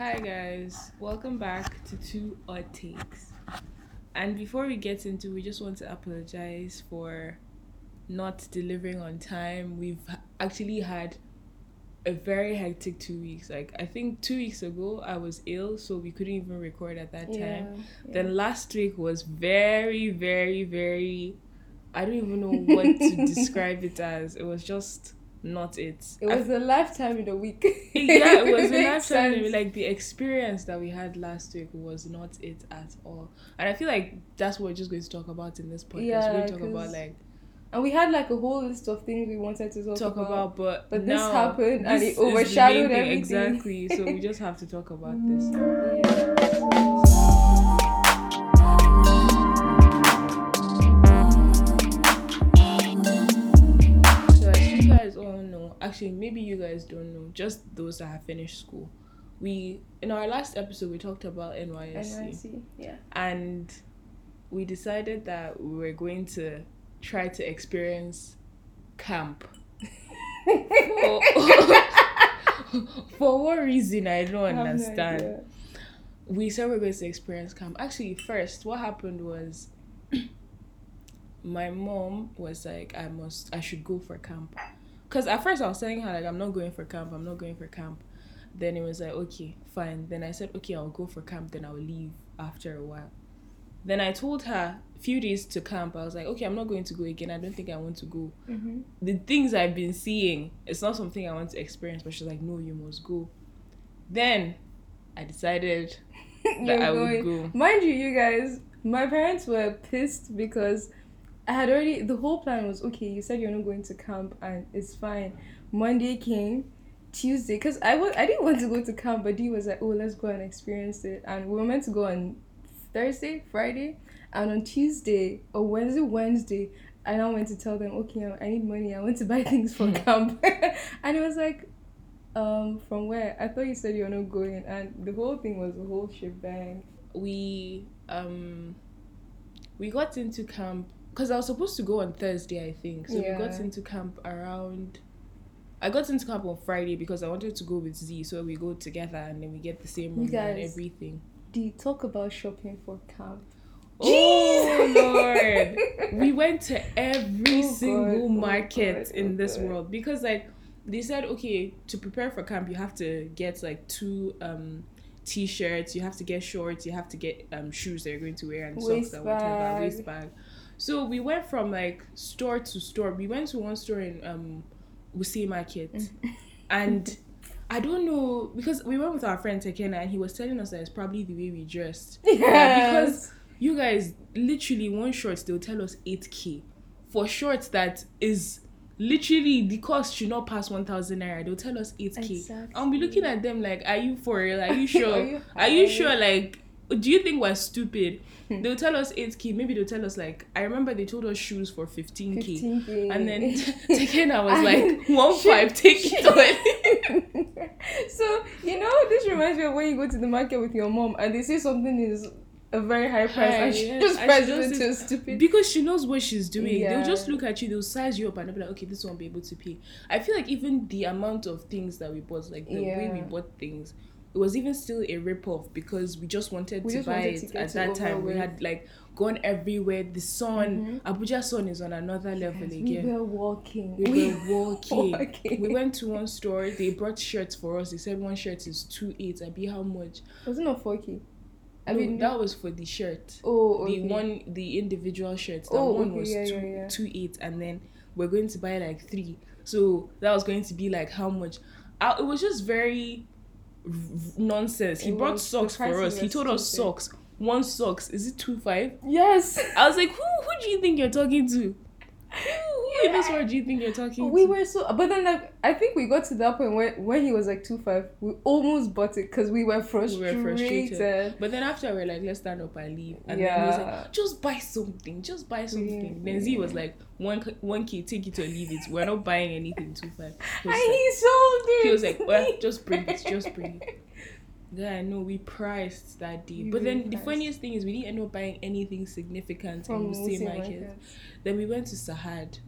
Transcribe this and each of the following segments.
Hi guys, welcome back to Two Odd Takes. And before we get into, we just want to apologize for not delivering on time. We've actually had a very hectic two weeks. Like I think two weeks ago I was ill, so we couldn't even record at that time. Then last week was very, very, very. I don't even know what to describe it as. It was just not it. It was a lifetime in a week. yeah, it was a lifetime. Like the experience that we had last week was not it at all. And I feel like that's what we're just going to talk about in this podcast. Yeah, we're going to talk about like And we had like a whole list of things we wanted to talk, talk about, but But this happened and this it is the main overshadowed thing, everything. Exactly. so we just have to talk about this. Yeah. Actually maybe you guys don't know, just those that have finished school. We in our last episode we talked about NYSC. NYC, yeah. and we decided that we were going to try to experience camp. for, for what reason I don't I no understand. idea. we said we are going to experience camp. Actually, first, what happened was my mom was like, I must, I should go for camp. Because at first I was telling her, like, I'm not going for camp, I'm not going for camp. Then it was like, okay, fine. Then I said, okay, I'll go for camp, then I'll leave after a while. Then I told her a few days to camp. I was like, okay, I'm not going to go again. I don't think I want to go. Mhm. The things I've been seeing, it's not something I want to experience. But she's like, no, you must go. Then I decided that I would go. Mind you, you guys, my parents were pissed because I had already. The whole plan was okay. You said you're not going to camp, and it's fine. Monday came, Tuesday, because I wa- I didn't want to go to camp, but Dee was like, oh, let's go and experience it, and we were meant to go on Thursday, Friday, and on Tuesday or Wednesday, Wednesday. I now went to tell them, okay, I need money. I want to buy things for camp, and it was like, um, from where? I thought you said you're not going, and the whole thing was a whole shebang. we um we got into camp because I was supposed to go on Thursday, I think. So we got into camp around. I got into camp on Friday because I wanted to go with Z, so we go together and then we get the same room and everything. Do you talk about shopping for camp? Oh Lord, we went to every Oh, single God, oh, market God, in this God. world because like they said okay to prepare for camp you have to get like two um t-shirts you have to get shorts you have to get um shoes that you're going to wear and socks Waist and whatever bag. So we went from like store to store. We went to one store in um Wuse Market. And I don't know because we went with our friend Tekena and he was telling us that it's probably the way we dressed. Yeah, because you guys literally one short they'll tell us 8k for shorts that is literally the cost should not pass 1000 naira. They'll tell us 8k Exactly. i'll be looking at them like are you for real? Are you sure? Are you are you sure? like do you think we're stupid hmm. they'll tell us 8k maybe they'll tell us like i remember they told us shoes for 15k 15K. and then Tekena was And like one five take it away so you know this reminds me of when you go to the market with your mom and they say something is a very high price and she yeah. just prices it to stupid. because she knows what she's doing. Yeah. They'll just look at you, they'll size you up, and they'll be like, okay, this won't be able to pay. I feel like even the amount of things that we bought, like the way we bought things, it was even still a rip off because we just wanted We to just buy wanted it get at that time. We had like gone everywhere. The sun, Abuja sun is on another level again. We were walking. We were walking. walking. We went to one store. They brought shirts for us. They said one shirt is two eight. I be how much? Was it not 4K? I no, mean, that was for the shirt oh, okay. the one the individual shirts that Oh, one okay, was yeah, two yeah, yeah. two eight and then we're going to buy like three so that was going to be like how much uh, it was just very r- nonsense. He It brought socks for us. He told us socks. One socks. Is it two five? Yes. i was like who who do you think you're talking to in this world do you think you're talking We to were so, but then like I think we got to that point where when he was like two five, we almost bought it because we were we frustrated. were frustrated but then after we are like let's stand up and leave and then he was Yeah. like just buy something just buy something then Z was like one one k take it or leave it we're not buying anything two five And like- he sold it. he was like, well, just bring it, just bring it. Yeah, I know we priced that. We But then really the funniest thing is we didn't end up buying anything significant From in the same market. Market. Then we went to Sahad.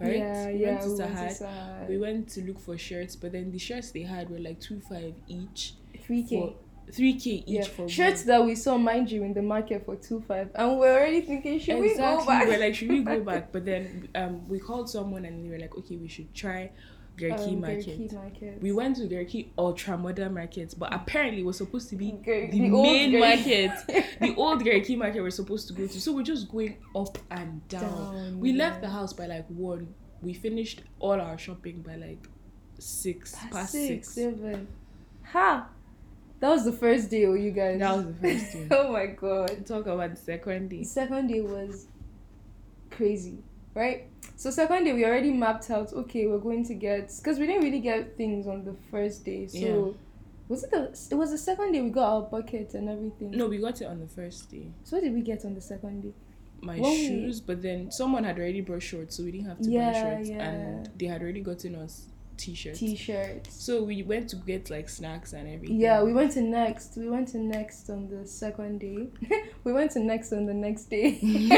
Right? Yeah, we yeah, went to we Sahad. went to Sahad. We went to look for shirts, but then the shirts they had were like two five each. 3k. three k each Yeah. for Shirts one. that we saw, mind you, in the market for two five, and we're already thinking, should we go back? We're like, should we go back? But then um, we called someone and they were like, okay, we should try Garki Um, Market. Garki Market. We went to Garki Ultra Modern Market, but apparently it was supposed to be Ger- the, old main market, the old Garki Market we're supposed to go to. So we're just going up and down. Down, we left the house by like one. We finished all our shopping by like six, past, six. seven. Ha! That was the first day, oh, you guys. That was the first day. oh my god. Talk about the second The day. second day was crazy, right? So second day we already mapped out. Okay, we're going to get because we didn't really get things on the first day. So Yeah. was it the? It was the second day we got our bucket and everything. No, we got it on the first day. So what did we get on the second day? My When we- shoes, but then someone had already brought shorts, so we didn't have to buy shorts, yeah. and they had already gotten us t-shirts. T-shirts. so we went to get like snacks and everything. Yeah, we went to next. We went to next on the second day. we went to next on the next day. we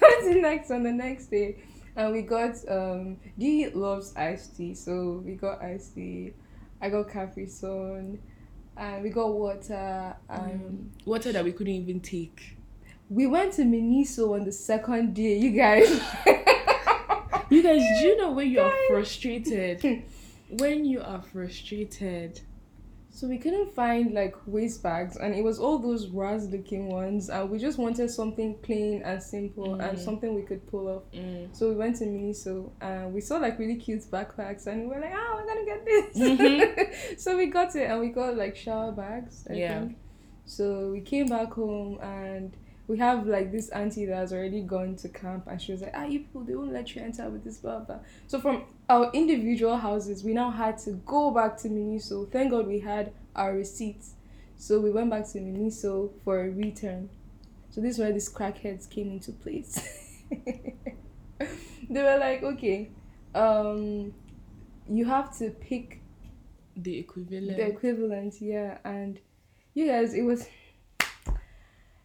went to next on the next day, and we got um. Dee loves iced tea, so we got iced tea. I got Capri Sun, and we got water. And water that we couldn't even take. we went to Miniso on the second day. You guys. You guys, do you know when you are frustrated? when you are frustrated, So we couldn't find like waste bags, and it was all those Raz looking ones, and we just wanted something plain and simple and Mhm. something we could pull off. mm. So we went to Miniso, and we saw like really cute backpacks, and we were like, "Oh, we're gonna get this." Mhm. so we got it, and we got like shower bags. I Yeah. think. So we came back home, and we have like this auntie that has already gone to camp, and she was like, "Ah, you people, they won't let you enter with this blah blah." So from our individual houses, we now had to go back to Miniso. Thank God we had our receipts. So we went back to Miniso for a return. So this is where these crackheads came into place. they were like, okay, um, you have to pick the equivalent. the equivalent, yeah. And you guys, it was,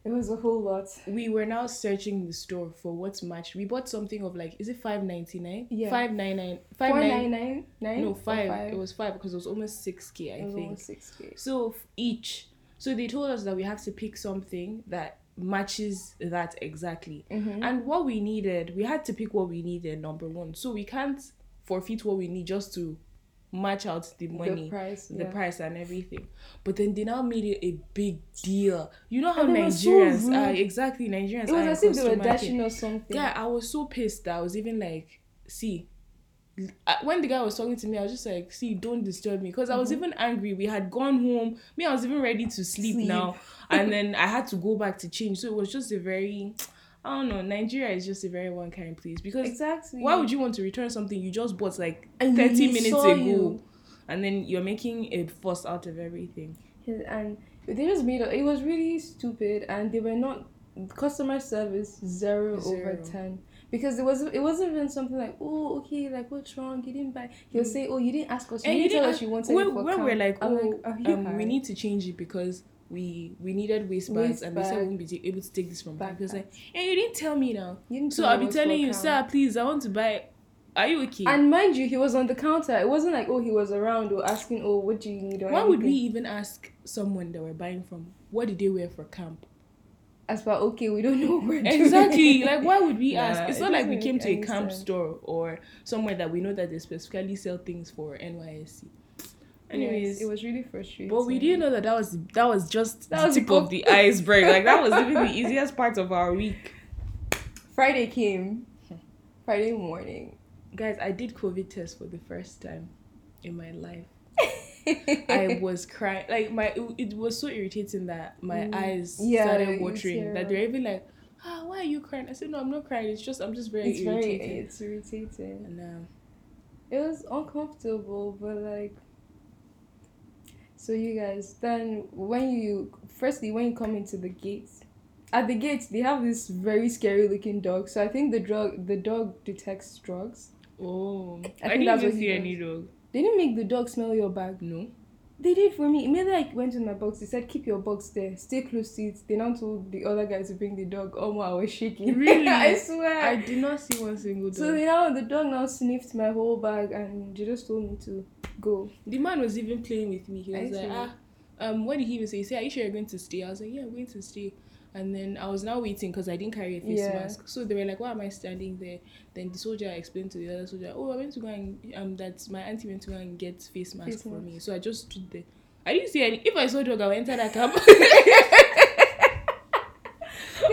it was a whole lot. we were now searching the store for what's matched. We bought something of like, is it five ninety nine? Yeah. Five nine nine. Five Four nine. nine nine. No, or five. It was five because it was almost six k. I It was think. almost six k. So f- each. So they told us that we have to pick something that matches that exactly. Mm-hmm. And what we needed, we had to pick what we needed, number one. So we can't forfeit what we need just to match out the money, the price. the yeah. price, and everything. But then they now made it a big deal. You know how And they were so Nigerians rude. are exactly Nigerians It was as if they were dashing or something. Yeah, I was so pissed that I was even like, see, I- when the guy was talking to me, I was just like, see, don't disturb me. Because I was mm-hmm. even angry. We had gone home. Me, I was even ready to sleep, Sleep. now. And then I had to go back to change. So it was just a very, I don't know, Nigeria is just a very one kind place. Because Exactly. why would you want to return something you just bought like And 30 minutes ago? you. And then you're making a fuss out of everything. and they just made it. It was really stupid, and they were not customer service zero, over ten because it was it wasn't even something like oh okay like what's wrong you didn't buy. He'll Mm. say oh you didn't ask us you And didn't tell us you wanted when, when we're like, oh, you um, we need to change it because we we needed waist bags Waist and they said we won't be able to take this from back. Because like, and you didn't tell me now. So I'll be telling you, sir, please, I want to buy. Are you okay? And mind you, he was on the counter. It wasn't like oh he was around or asking oh what do you need or Why would we even ask someone that we're buying from what did they wear for camp? As far okay we don't know doing. Exactly. like why would we Nah, ask? It's it not like we came to a camp sense. store or somewhere that we know that they specifically sell things for NYSC. Anyways, Yes, it was really frustrating. But we didn't know that that was that was just That the was tip of the iceberg. Like that was even the easiest part of our week. Friday came. Friday morning. Guys, I did COVID test for the first time in my life. I was crying. Like my it, it was so irritating that my Mm. eyes Yeah, started watering. That they're even like, ah, why are you crying? I said, no, I'm not crying. It's just I'm just very it's very it's irritating. and um, It was uncomfortable, but like. So you guys, then when you firstly when you come into the gates, at the gates they have this very scary looking dog. So I think the drug the dog detects drugs. oh, I I, think didn't that's even what see any dog. They didn't make the dog smell your bag. No. They did for me. Immediately I went to my box, they said keep your box there, stay close to it. They now told the other guy to bring the dog. Oh my, I was shaking. Really? I swear. I did not see one single dog. So you know the dog now sniffed my whole bag and they just told me to Go. The man was even playing with me. He was like, ah, um, what did he even say? He said, are you sure you're going to stay? I was like, yeah, I'm going to stay. And then I was now waiting because I didn't carry a face Yeah. mask. So they were like, why am I standing there? Then the soldier explained to the other soldier, oh, I went to go and, um, that my auntie went to go and get face mask Face for mask. me. So I just stood there. I didn't see any. If I saw dog, I would enter that camp. Yeah.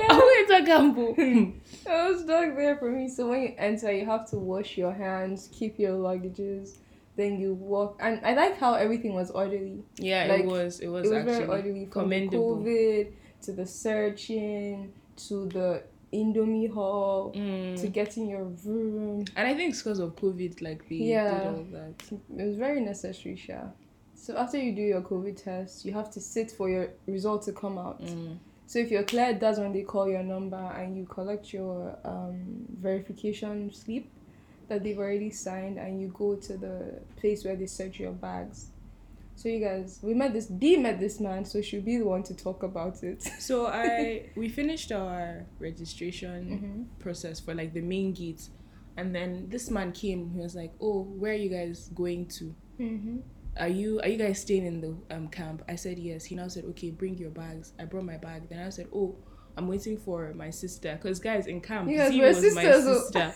I would enter camp. I was stuck there for me. So when you enter, you have to wash your hands, keep your luggages, then you walk. And I like how everything was orderly. yeah, Like, it was. It was, it was actually very orderly from commendable. COVID to the searching to the Indomie hall Mm. to getting your room. And I think it's because of COVID, like they Yeah. did all that. It was very necessary, Sha. So after you do your COVID test, you have to sit for your result to come out. Mm. So if you're cleared, that's when they call your number and you collect your um, verification slip that they've already signed, and you go to the place where they search your bags. So you guys, we met this. Dee met this man, so she'll be the one to talk about it. So I we finished our registration Mm-hmm. process for like the main gate, and then this man came. He was like, "Oh, where are you guys going to? Mm-hmm. Are you are you guys staying in the um camp?" I said yes. He now said, "Okay, bring your bags." I brought my bag. Then I said, "Oh." I'm waiting for my sister because guys in camp guys Z was my sisters, sister.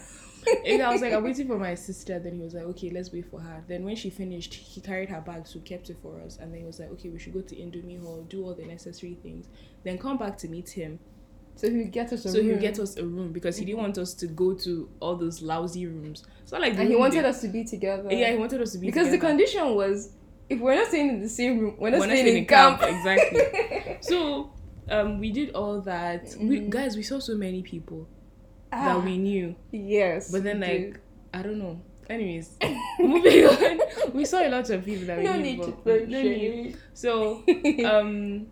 And I was like, I'm waiting for my sister. Then he was like, okay, let's wait for her. Then when she finished, he carried her bag, so kept it for us. And then he was like, okay, we should go to Indomie Hall, do all the necessary things, then come back to meet him. So he'll get us a so room. he'll get us a room because he didn't want us to go to all those lousy rooms. So like, and he wanted they- us to be together. Yeah, he wanted us to be because the condition was, if we're not staying in the same room, we're not We're staying, in camp. exactly. so um, we did all that. We Mhm. guys, we saw so many people Ah, that we knew. yes. But then, like, did. I don't know. Anyways, moving on. We saw a lot of people that we no knew. need to but- no need. So, um,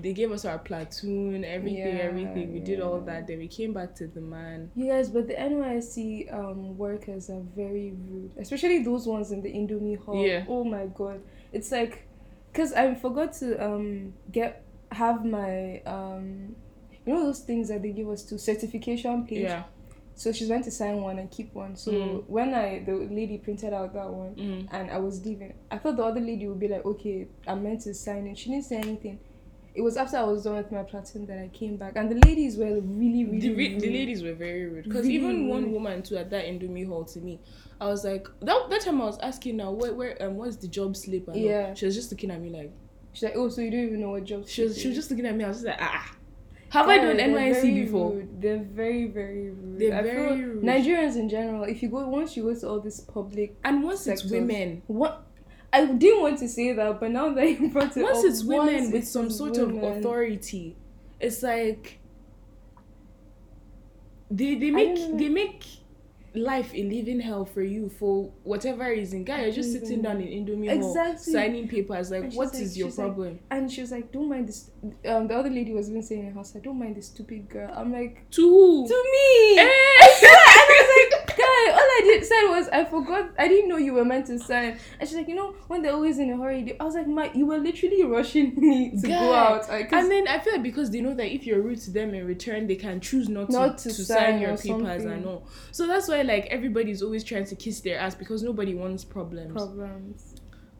they gave us our platoon, everything, Yeah, everything. We did all that. Then we came back to the man. You guys, but the NYSC um workers are very rude, especially those ones in the Indomie hall. Yeah. Oh my god, it's like, cause I forgot to um get have my um, you know those things that they give us to certification page. Yeah. So she's going to sign one and keep one. So Mm. when I the lady printed out that one Mm. and I was leaving, I thought the other lady would be like, okay, I'm meant to sign it. She didn't say anything. It was after I was done with my platoon that I came back, and the ladies were really, really, The, re- the ladies were very rude because Really even one rude. woman too at that Indomie hall to me, I was like that that time I was asking now where where um what's the job slip and all. Yeah. she was just looking at me like She's like, oh, so you don't even know what job she was she was just looking at me I was just like ah have I done NYSC before rude. They're very, very rude. They're I very rude. Nigerians in general, if you go once you go to all this public, and once it's women what I didn't want to say that, but now that you brought it once up, it's women once with some sort of authority it's like they they make they make life a living hell for you for whatever reason guy you're just sitting down in indomie hall Exactly. signing papers like what like- is your she's like, problem And she was like, "Don't mind this." Um, the other lady was even saying in her house, like, "Don't mind this stupid girl." I'm like, to who "To me." Eh! and I was like, "Guy, all I did said was I forgot. I didn't know you were meant to sign." And she's like, "You know, when they're always in a hurry." they-" I was like, "My, you were literally rushing me to Guy. go out." Like, and then I feel like because they know that if you're rude to them in return, they can choose not, Not to, to to sign sign your papers something. and all. So that's why like everybody's always trying to kiss their ass because nobody wants problems. problems.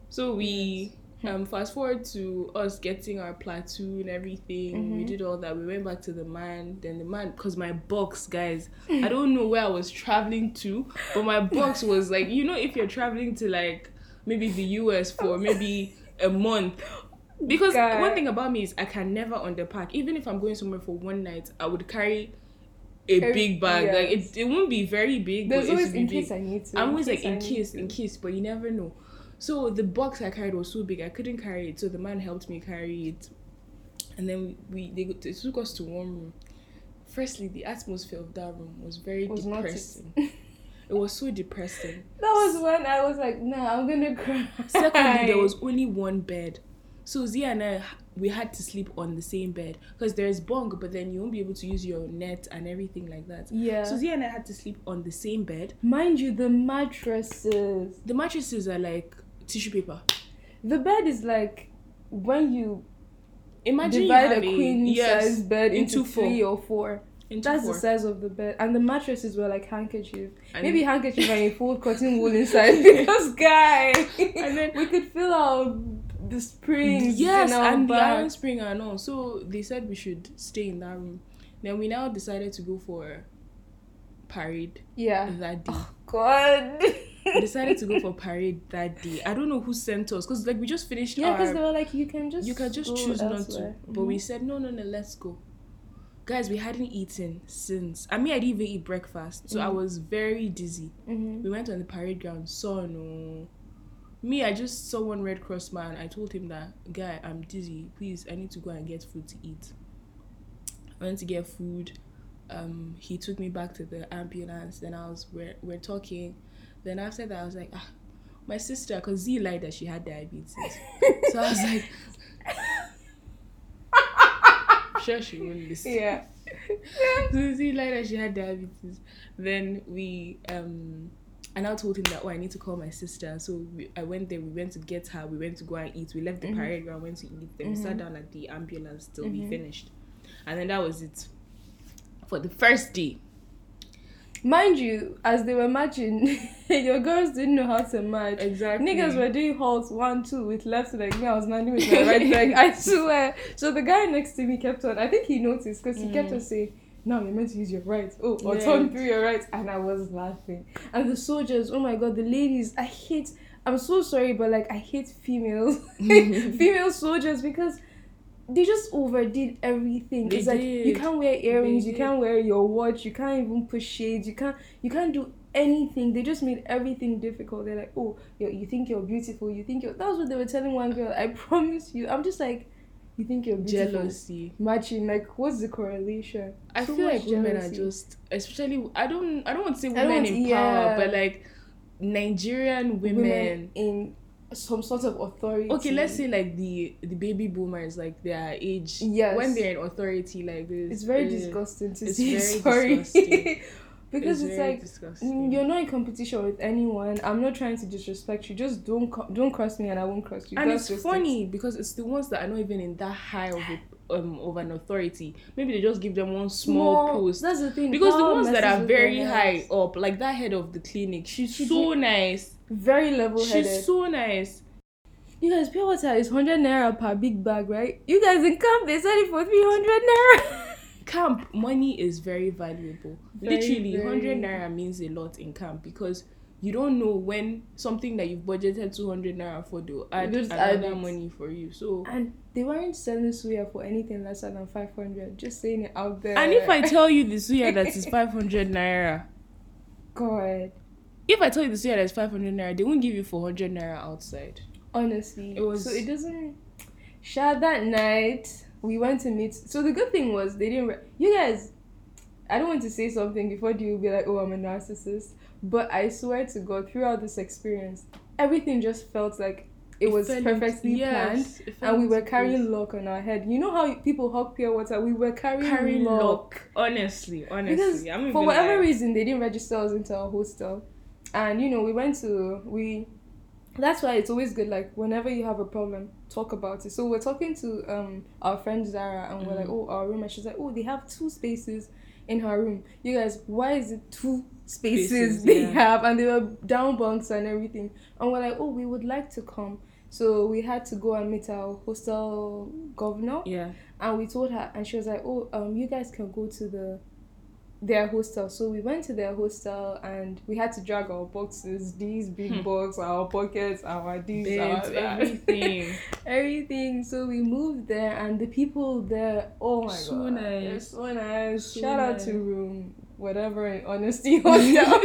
So we um fast forward to us getting our platoon, everything. We Mhm. did all that. We went back to the man. Then the man, cause my box, guys, I don't know where I was traveling to, but my box was like, you know, if you're traveling to like maybe the US for maybe a month. Because Guy. one thing about me is I can never underpack. Even if I'm going somewhere for one night, I would carry a Every- big bag. Like it, it won't be very big. There's always in big. case I need to. I'm always like in need case, in case, but you never know. So the box I carried was so big I couldn't carry it. So the man helped me carry it, and then we they, they took us to one room. Firstly, the atmosphere of that room was very Was depressing. it was so depressing. That was when I was like, "Nah, I'm gonna cry." Secondly, there was only one bed. So Zia and I, we had to sleep on the same bed because there's bunk, but then you won't be able to use your net and everything like that. yeah. So Zia and I had to sleep on the same bed. Mind you, the mattresses. The mattresses are like tissue paper. The bed is like when you Imagine divide you a queen yes, size bed into, into four. three or four. Into That's four. the size of the bed, and the mattresses were like handkerchief. And- Maybe handkerchief and a fold cotton wool inside because guy, And then- we could feel our the springs. Yes, and the iron spring and all. So they said we should stay in that room. Then we now decided to go for parade Yeah. that day. Oh God. we decided to go for parade that day. I don't know who sent us because like we just finished Yeah, because they were like, you can just you can just choose not to. elsewhere. But we Mhm. said no, no, no, let's go. Guys, we hadn't eaten since. I mean, I didn't even eat breakfast, so I Mhm. was very dizzy. Mhm. We went on the parade ground. Saw no. Me, I just saw one Red Cross man. I told him that guy, I'm dizzy. Please, I need to go and get food to eat. I went to get food. Um, he took me back to the ambulance. Then I was we're, we're talking. Then after that, I was like, ah, my sister, cause Z lied that she had diabetes. so I was like, sure she won't listen. Yeah. So Z lied that she had diabetes. Then we um. and I told him that oh I need to call my sister. So we, I went there. We went to get her. We went to go and eat. We left the Mhm. parade ground. Went to eat. Then we sat Mhm. down at the ambulance till we Mhm. finished, and then that was it for the first day. Mind you, as they were matching, your girls didn't know how to match. Exactly. Niggas were doing halts one, two with left leg. Me, I was landing with my right leg. I swear. So the guy next to me kept on. I think he noticed because he kept Mm. on saying, "No, you're meant to use your right. Oh, or Yeah. turn through your right." And I was laughing. And the soldiers, oh my god, the ladies. I hate. I'm so sorry, but like I hate females, female soldiers because they just overdid everything. They it's like you can't wear earrings, They you did. can't wear your watch, you can't even push shades, you can't you can't do anything. They just made everything difficult. They're like, oh, you you think you're beautiful, you think you're. That was what they were telling one girl. I promise you. I'm just like, you think you're beautiful. jealousy. Matching like what's the correlation? I So feel like women are just, especially. I don't. I don't want to say women in yeah. power, but like Nigerian women. in some sort of authority. Okay, let's say like the the baby boomers, like their age. Yes. When they're in authority, like this. it's very uh, disgusting to it's see. very Sorry. disgusting. because it's, very like disgusting. Mm, You're not in competition with anyone. I'm not trying to disrespect you. Just don't don't cross me, and I won't cross you. and That's it's funny because it's the ones that are not even in that high of a, um of an authority. Maybe they just give them one small, post. That's the thing. Because the ones that are very high up, like that head of the clinic, she's She so did- nice. very level-headed. She's so nice. you guys, pure water is hundred naira per big bag, right? You guys in camp they sell it for three hundred naira. Camp money is very valuable. Very, Literally, very. hundred naira means a lot in camp because you don't know when something that you've budgeted two hundred naira for will add Just another money for you. So and they weren't selling suya for anything lesser than five hundred. Just saying it out there. And if I tell you the suya that is 500 naira, God, if I tell you the suya that is 500 naira, they won't give you 400 naira outside. honestly, It was- so it doesn't. Shad that night we went to meet. So the good thing was they didn't. Re- you guys, I don't want to say something before you be like, oh, I'm a narcissist. But I swear to God, throughout this experience, everything just felt like it, was fell perfectly planned. yes, it fell And we were carrying luck on our head. You know how people hug pure water? We were carrying, carrying luck. Honestly, honestly. Because I'm for whatever reason they didn't register us into our hostel and you know we went to we that's why it's always good like whenever you have a problem talk about it so we're talking to um our friend zara and we're like Mhm. oh our room and she's like oh they have two spaces in her room you guys why is it two spaces, Spaces, they yeah. have and they were down bunks and everything and we're like oh we would like to come so we had to go and meet our hostel governor Yeah. and we told her and she was like oh um you guys can go to the their hostel so we went to their hostel and we had to drag our boxes these big Hmm. boxes our pockets our these Beds, our everything. everything so we moved there and the people there oh my So god nice. they're so nice So shout out nice. to room whatever in honesty hotel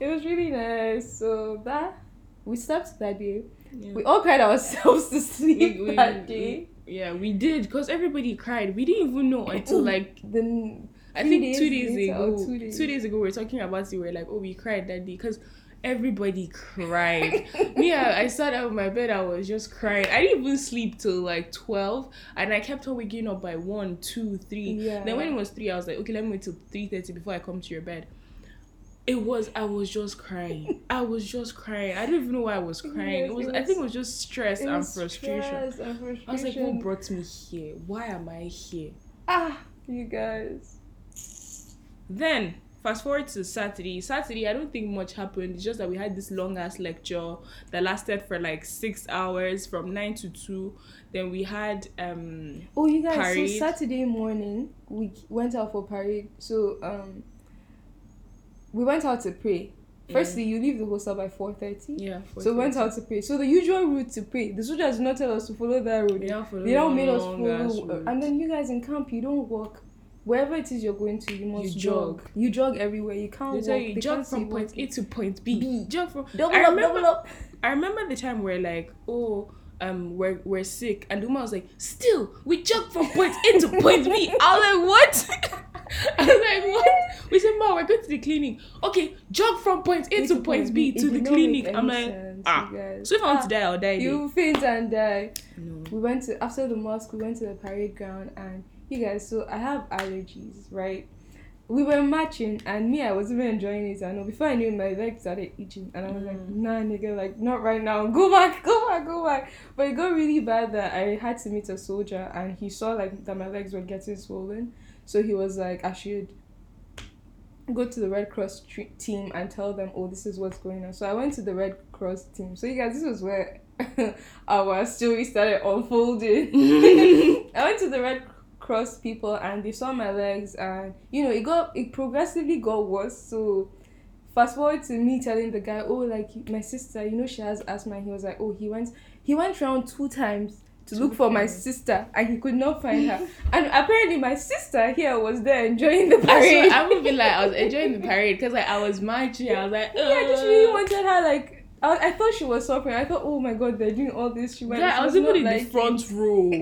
it was really nice so that we slept that day Yeah. we all cried ourselves to sleep We- we- that day we- yeah, we did because everybody cried. We didn't even know until oh, like then I think days two days ago. two days. Two days ago, we were talking about it. We were like, "Oh, we cried that day," because everybody cried. Me, I, sat out of my bed. I was just crying. I didn't even sleep till like twelve, and I kept on waking up by one, two, three. Yeah. Then when it was three, I was like, "Okay, let me wait till three thirty before I come to your bed." It was. I was just crying. I was just crying. I don't even know why I was crying. Yes, it was. it I think it was just stress and was frustration. stress and I was like, frustration. "What brought me here? Why am I here?" ah, you guys. Then fast forward to Saturday. Saturday, I don't think much happened. It's just that we had this long ass lecture that lasted for like six hours from nine to two. Then we had um Oh, you guys! Parade. So Saturday morning we went out for parade. So um, we went out to pray. Firstly, you leave the hostel by four thirty. yeah. So we went out to pray. So the usual route to pray, the soldiers did not tell us to follow that road. Now They don't made us follow. And then you guys in camp, you don't walk. Wherever it is you're going to, you must You jog. jog. You jog everywhere. You can't They walk. you They jog from point. A to point B. B. Jog from Double I up, remember, double up. I remember the time where like, oh, um, we're we're sick, and the woman was like, still, we jog from point A to point B. I was like, what? I was like, what? We said, ma, we're going to the clinic. Okay, jog from point A to point B It to the clinic. I'm like, sense, ah. So if I want to Ah, die, I'll die. You faint and die. No. We went to after the mosque. We went to the parade ground, and you guys. So I have allergies, right? We were matching, and me, I was even enjoying it. I know before I knew, it, my legs started itching, and I was like, Mm. "Nah, nigga, like not right now. Go back, go back, go back." But it got really bad that I had to meet a soldier, and he saw like that my legs were getting swollen, so he was like, "I should." Go to the Red Cross team and tell them, oh, this is what's going on. So I went to the Red Cross team. So you guys, this was where our story started unfolding. I went to the Red Cross people and they saw my legs and you know it got it progressively got worse. So fast forward to me telling the guy, oh like my sister, you know she has asthma. And he was like, oh he went he went around two times to Two look for my sister and he could not find her. and apparently my sister here was there enjoying the parade. swear, I would be like, I was enjoying the parade because like I was marching. I was like, yeah, I just really wanted her like. I, I thought she was suffering. I thought, oh my god, they're doing all this. She went. Yeah, I was even in like the front row.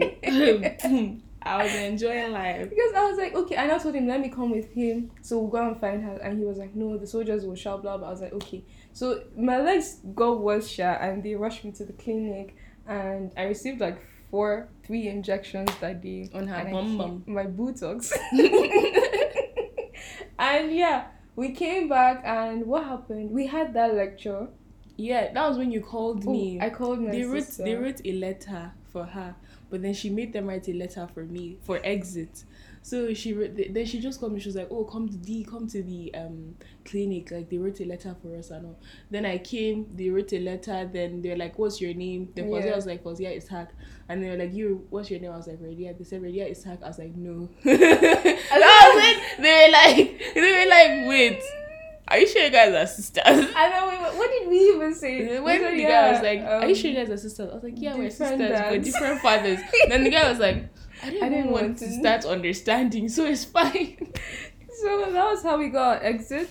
I was enjoying life. Because I was like, okay, and I told him, let me come with him, so we'll go and find her. And he was like, no, the soldiers will shout, blah, blah. I was like, okay. So my legs got worse, shot, and they rushed me to the clinic, and I received like four, three injections that day. On her bum bum. My Botox. and yeah, we came back, and what happened? We had that lecture. Yeah, that was when you called Oh, me. I called my they wrote they wrote a letter for her, but then she made them write a letter for me for exit. So she wrote, then she just called me. She was like, "Oh, come to the come to the um clinic. Like they wrote a letter for us and all." Then I came. They wrote a letter. Then they're like, "What's your name?" Then Yeah. was like, "Fauziya Ishaq." And they were like, "You, what's your name?" I was like, "Radeeyah." They said, "Radeeyah Ishaq." I was like, "No." and I was like, they were like, they were like, "Wait, are you sure you guys are sisters?" And then we, what did we even say? When said, the guy was yeah, like, "Are you um, sure you guys are sisters?" I was like, "Yeah, we're sisters, but different fathers." then the guy was like, "I didn't, I didn't want, want to start understanding, so it's fine." So that was how we got our exit.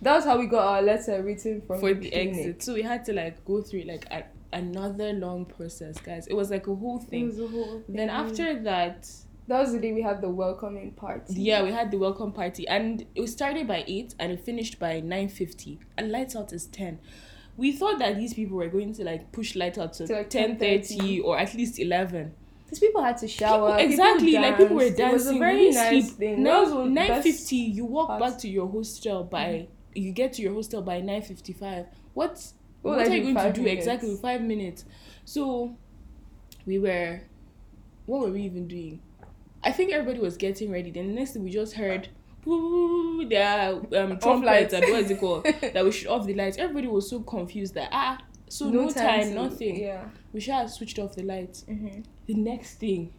That was how we got our letter written from For the the exit, so we had to like go through like a, another long process, guys. It was like a whole It thing. was a whole Then after that, that was the day we had the welcoming party. yeah, we had the welcome party, and it started by eight and it finished by nine fifty. And lights out is ten. We thought that these people were going to like push lights out to, To, like, 10:30. or at least eleven. These people had to shower. People- exactly, like people were dancing. It was a very nice sleep. thing. Nine one of the nine best- fifty. You walk parts. back to your hostel by. Mm-hmm. You get to your hostel by nine fifty five. What? What what are you going to do minutes? exactly? Five minutes. So, we were. What were we even doing? I think everybody was getting ready. Then the next thing we just heard. There are um, trumpets lights. and what is it called? that we should off the lights. Everybody was so confused that ah, so no, time, to- nothing. Yeah. We should have switched off the lights Mm-hmm. the next thing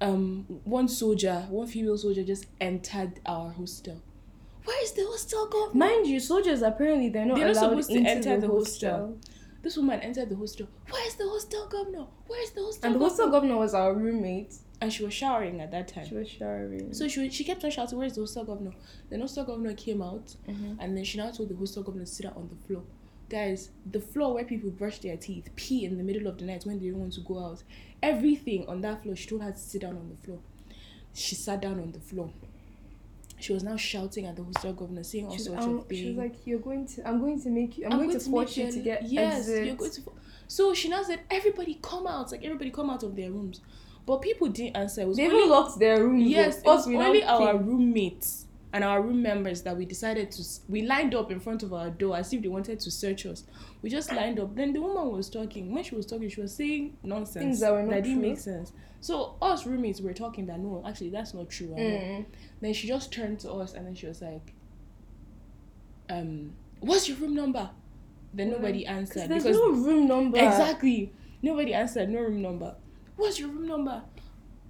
um one soldier one female soldier just entered our hostel where is the hostel gone Mind you, soldiers apparently they're not They're not allowed supposed to enter the, the hostel. hostel. this woman entered the hostel where is the hostel governor where is the hostel And the governor? hostel governor was our roommate. And she was showering at that time. She was showering. so she, she kept on shouting where's the hostel governor the hostel governor came out Mhm. and then she now told the hostel governor to sit down on the floor guys the floor where people brush their teeth pee in the middle of the night when they don't want to go out everything on that floor she told her to sit down on the floor she sat down on the floor she was now shouting at the hostel governor saying all sorts um, of things she was like, "You're going to. I'm going to make you. I'm, going, to make force you to get yes exit." you're going to so she now said everybody come out like everybody come out of their rooms but people didn't answer it was They only even locked their rooms. yes it was only our roommates and our room members that we decided to we lined up in front of our door as if they wanted to search us. We just lined up. Then the woman was talking. When she was talking, she was saying nonsense Things that were not that didn't true. make sense. So us roommates were talking that no, actually that's not true. Mm. Then she just turned to us and then she was like, um, what's your room number? Then nobody answered There's because no room number. exactly nobody answered. No room number. What's your room number?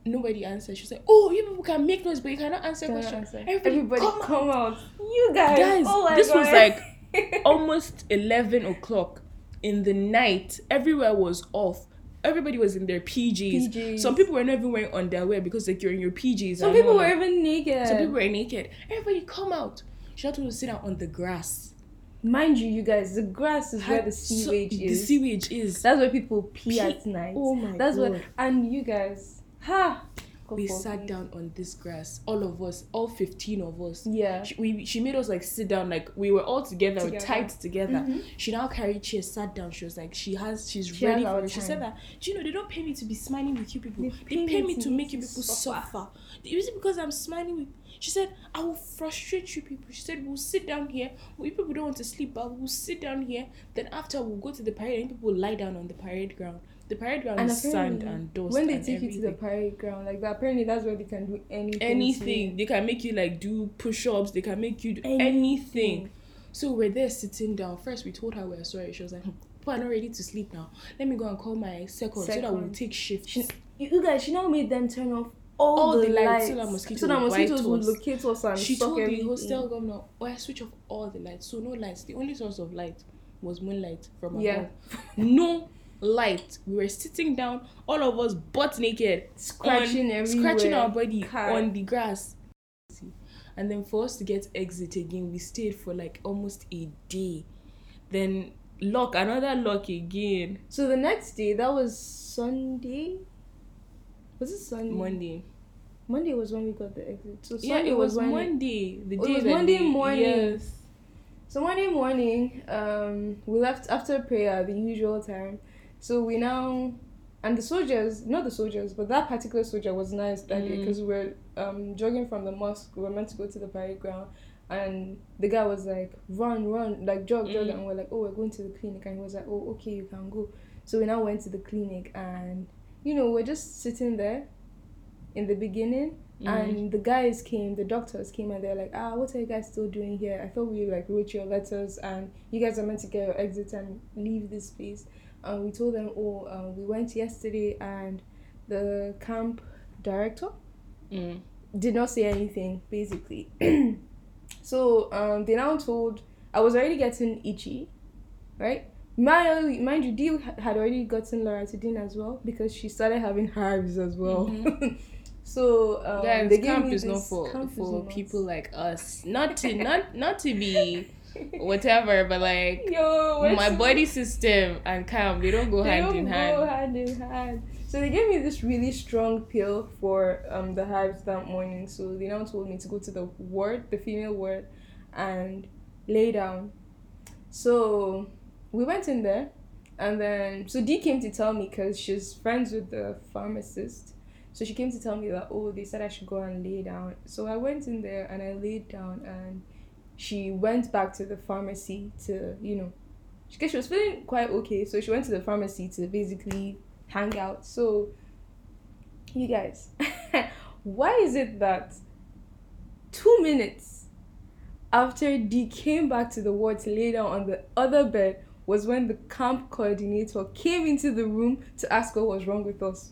Nobody answered. She said, "Oh, you people can make noise, but you cannot answer Cannot questions." answer. Everybody, Everybody, come come, out. out. You guys. Guys, oh my this was like almost eleven o'clock in the night. Everywhere was off. Everybody was in their PJs. PJs. Some people were not even wearing underwear because like you're in your PJs. Some people were even naked. Some people were naked. Everybody come out. She had to sit down on the grass. Mind you, you guys, the grass is where the so- sewage The is. sewage is. That's where people pee, Pee. at night. Oh my That's God. what. And you guys, ha. We sat down on this grass. All of us, all fifteen of us. Yeah. She, we, she made us like sit down like we were all together, Together. tight together. Mhm. She now carried chairs, sat down. She was like, she has, she's She ready has for. She said that, do you know, they don't pay me to be smiling with you people. They They pay, me to make you people suffer. Is it because I'm smiling with? She said, I will frustrate you people. She said, we'll sit down here. We people don't want to sleep, but we'll sit down here. Then after we'll go to the parade and people will lie down on the parade ground. The parade ground And is sand and dust. When they take you to the everything. parade ground, like that, apparently that's where they can do anything. anything. They can make you like do push ups. They can make you do anything. Anything. So we're there sitting down. First, we told her we're sorry. She was like, "People are not ready to sleep now. Let me go and call my second, so that we'll take shifts." She, you guys, she now made them turn off all, All the, the lights lights, so that mosquitoes so that mosquitoes us. locate us and she told the everything. hostel governor, "Oh, I switch off all the lights. So no lights. The only source of light was moonlight from above. Yeah. no light. We were sitting down, all of us butt naked, scratching on, scratching our body on the grass. And then for us to get exit again, we stayed for like almost a day. Then lock another lock again So the next day, that was Sunday. Was it Sunday? Monday. Monday was when we got the exit. So Sunday Yeah, it was when Monday. The Oh, it day was Monday they- morning. Yes. So Monday morning, um, we left after prayer, the usual time. So we now, and the soldiers, not the soldiers, but that particular soldier was nice that day Mm. because we were um, jogging from the mosque. We were meant to go to the parade ground, and the guy was like, "Run, run, like jog, jog," Mm. and we're like, "Oh, we're going to the clinic," and he was like, "Oh, okay, you can go." So we now went to the clinic, and you know, we're just sitting there. In the beginning, Mm. and the guys came, the doctors came, and they're like, ah, what are you guys still doing here? I thought we like wrote your letters, and you guys are meant to get your exit and leave this place. And we told them, oh, uh, we went yesterday, and the camp director Mm. did not say anything, basically. so um, they now told I was already getting itchy, right? Mind, mind you, Dio had already gotten Loratadine as well because she started having hives as well. so um, Guys, gave camp is not for for people like us. Not to not not to be whatever, but like Yo, my body system and camp they don't go they hand don't in go hand. hand in hand. So they gave me this really strong pill for um the hives that morning. So they now told me to go to the ward, the female ward, and lay down. So we went in there, and then so Dee came to tell me because she's friends with the pharmacist. So she came to tell me that oh they said I should go and lay down. So I went in there and I laid down and she went back to the pharmacy to you know because she was feeling quite okay. So she went to the pharmacy to basically hang out. So, you guys, why is it that two minutes after Dee came back to the ward to lay down on the other bed was when the camp coordinator came into the room to ask what was wrong with us?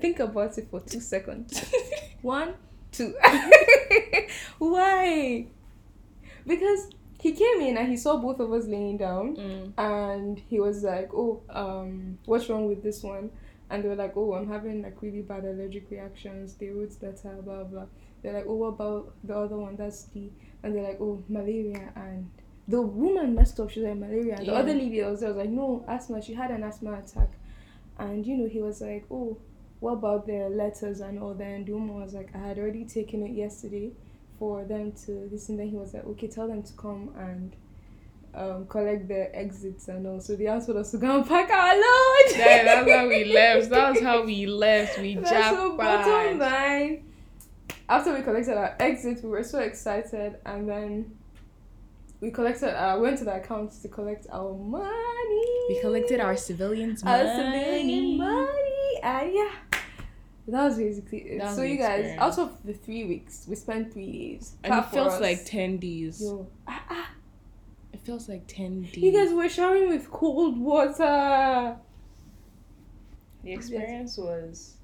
Think about it for two seconds. One, two. Why? Because he came in and he saw both of us laying down Mm. and he was like, "Oh, um, what's wrong with this one?" And they were like, "Oh, I'm having like really bad allergic reactions. They wrote letter, blah blah." They're like, "Oh, what about the other one? That's the," and they're like, "Oh, malaria." And the woman messed up. She was like, "Malaria." And The other lady that was there was like, "No, asthma. She had an asthma attack." And you know, he was like, "Oh, what about their letters and all that?" And the woman was like, "I had already taken it yesterday." For them to listen. then he was like, okay, tell them to come and um, collect their exits and all. So they asked us to go and pack our load. Yeah, that's how we left. That's how we left. We That's so bottom jackpot. line. after we collected our exit, we were so excited, and then we collected. Uh, went to the accounts to collect our money. We collected our civilians' our money. civilian money, and yeah, that was basically it. That was so the you guys, out of the three weeks, we spent three days. And it Clap for feels us. like 10 days. Yo, ah, ah, It feels like 10 days. you guys were showering with cold water. The experience was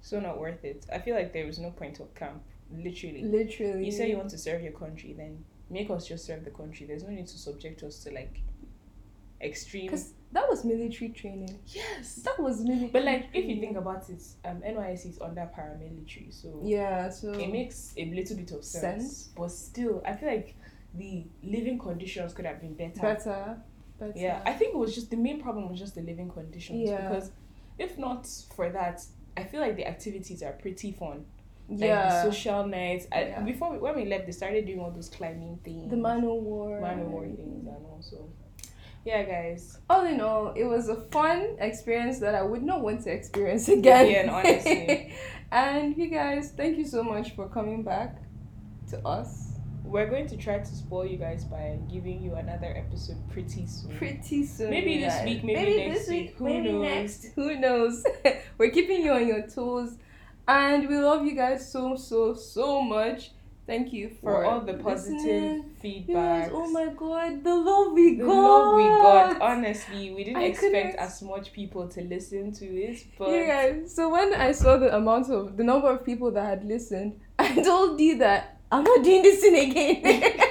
so not worth it. I feel like there was no point of camp. Literally. Literally. You say you want to serve your country, then make us just serve the country. There's no need to subject us to like extreme. That was military training. Yes. That was military. But like, if you think about it, um, NYS is under paramilitary, so yeah, so it makes a little bit of sense. Sense. But still, I feel like the living conditions could have been better. better, better. Yeah, I think it was just the main problem was just the living conditions. Yeah. Because if not for that, I feel like the activities are pretty fun. Like yeah. social nights. I, Yeah. Before we, when we left, they started doing all those climbing things. the man o' war. Man of war things and also. Yeah, guys. All in all, it was a fun experience that I would not want to experience again. Again, honestly. and you guys, thank you so much for coming back to us We're going to try to spoil you guys by giving you another episode pretty soon. pretty soon. Maybe this guys. week, maybe next this week, who maybe knows? next. Who knows? We're keeping you on your toes, and we love you guys so so so much. Thank you for, all the positive feedback. Yes, oh my god, the love we the got. love we got. Honestly, we didn't I expect as much people to listen to it, but Yeah. So when I saw the amount of the number of people that had listened, I told you that I'm not doing this thing again.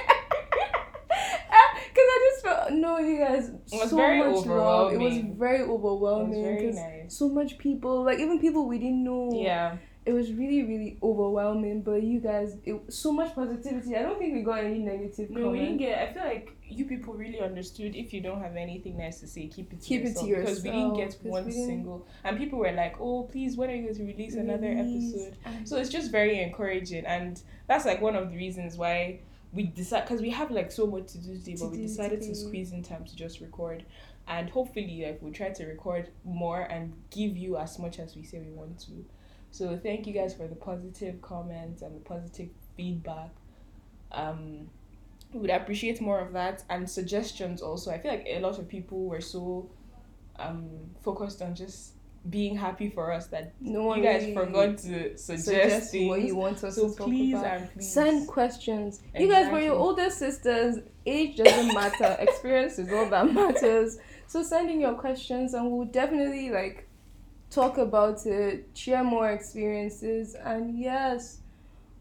Uh, because I just felt no, you guys. It was so very much love. It was overwhelming. very it was overwhelming. nice. So much people, like even people we didn't know. Yeah, It was really, really overwhelming. But you guys, it so much positivity. I don't think we got any negative. no, we didn't get. I feel like you people really understood. If you don't have anything nice to say, keep it to Keep it to yourself because we didn't get one didn't- single. And people were like, "Oh, please, when are you going to release another Release. episode?" And- So it's just very encouraging, and that's like one of the reasons why we decide because we have like so much to do today, To but we decided to squeeze in time to just record, and hopefully like we try to record more and give you as much as we say we want to. So thank you guys for the positive comments and the positive feedback. Um, we would appreciate more of that and suggestions also. I feel like a lot of people were so um focused on just being happy for us that no one you guys really forgot to suggest, suggest things. what you want us so to talk please about. and please Send questions. You guys were your Exactly. older sisters. Age doesn't matter. Experience is all that matters. So send in your questions and we'll definitely like talk about it, share more experiences, and yes,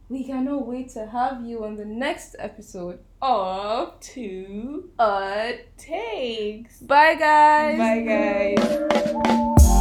we cannot wait to have you on the next episode of two of takes. Bye guys. Bye guys.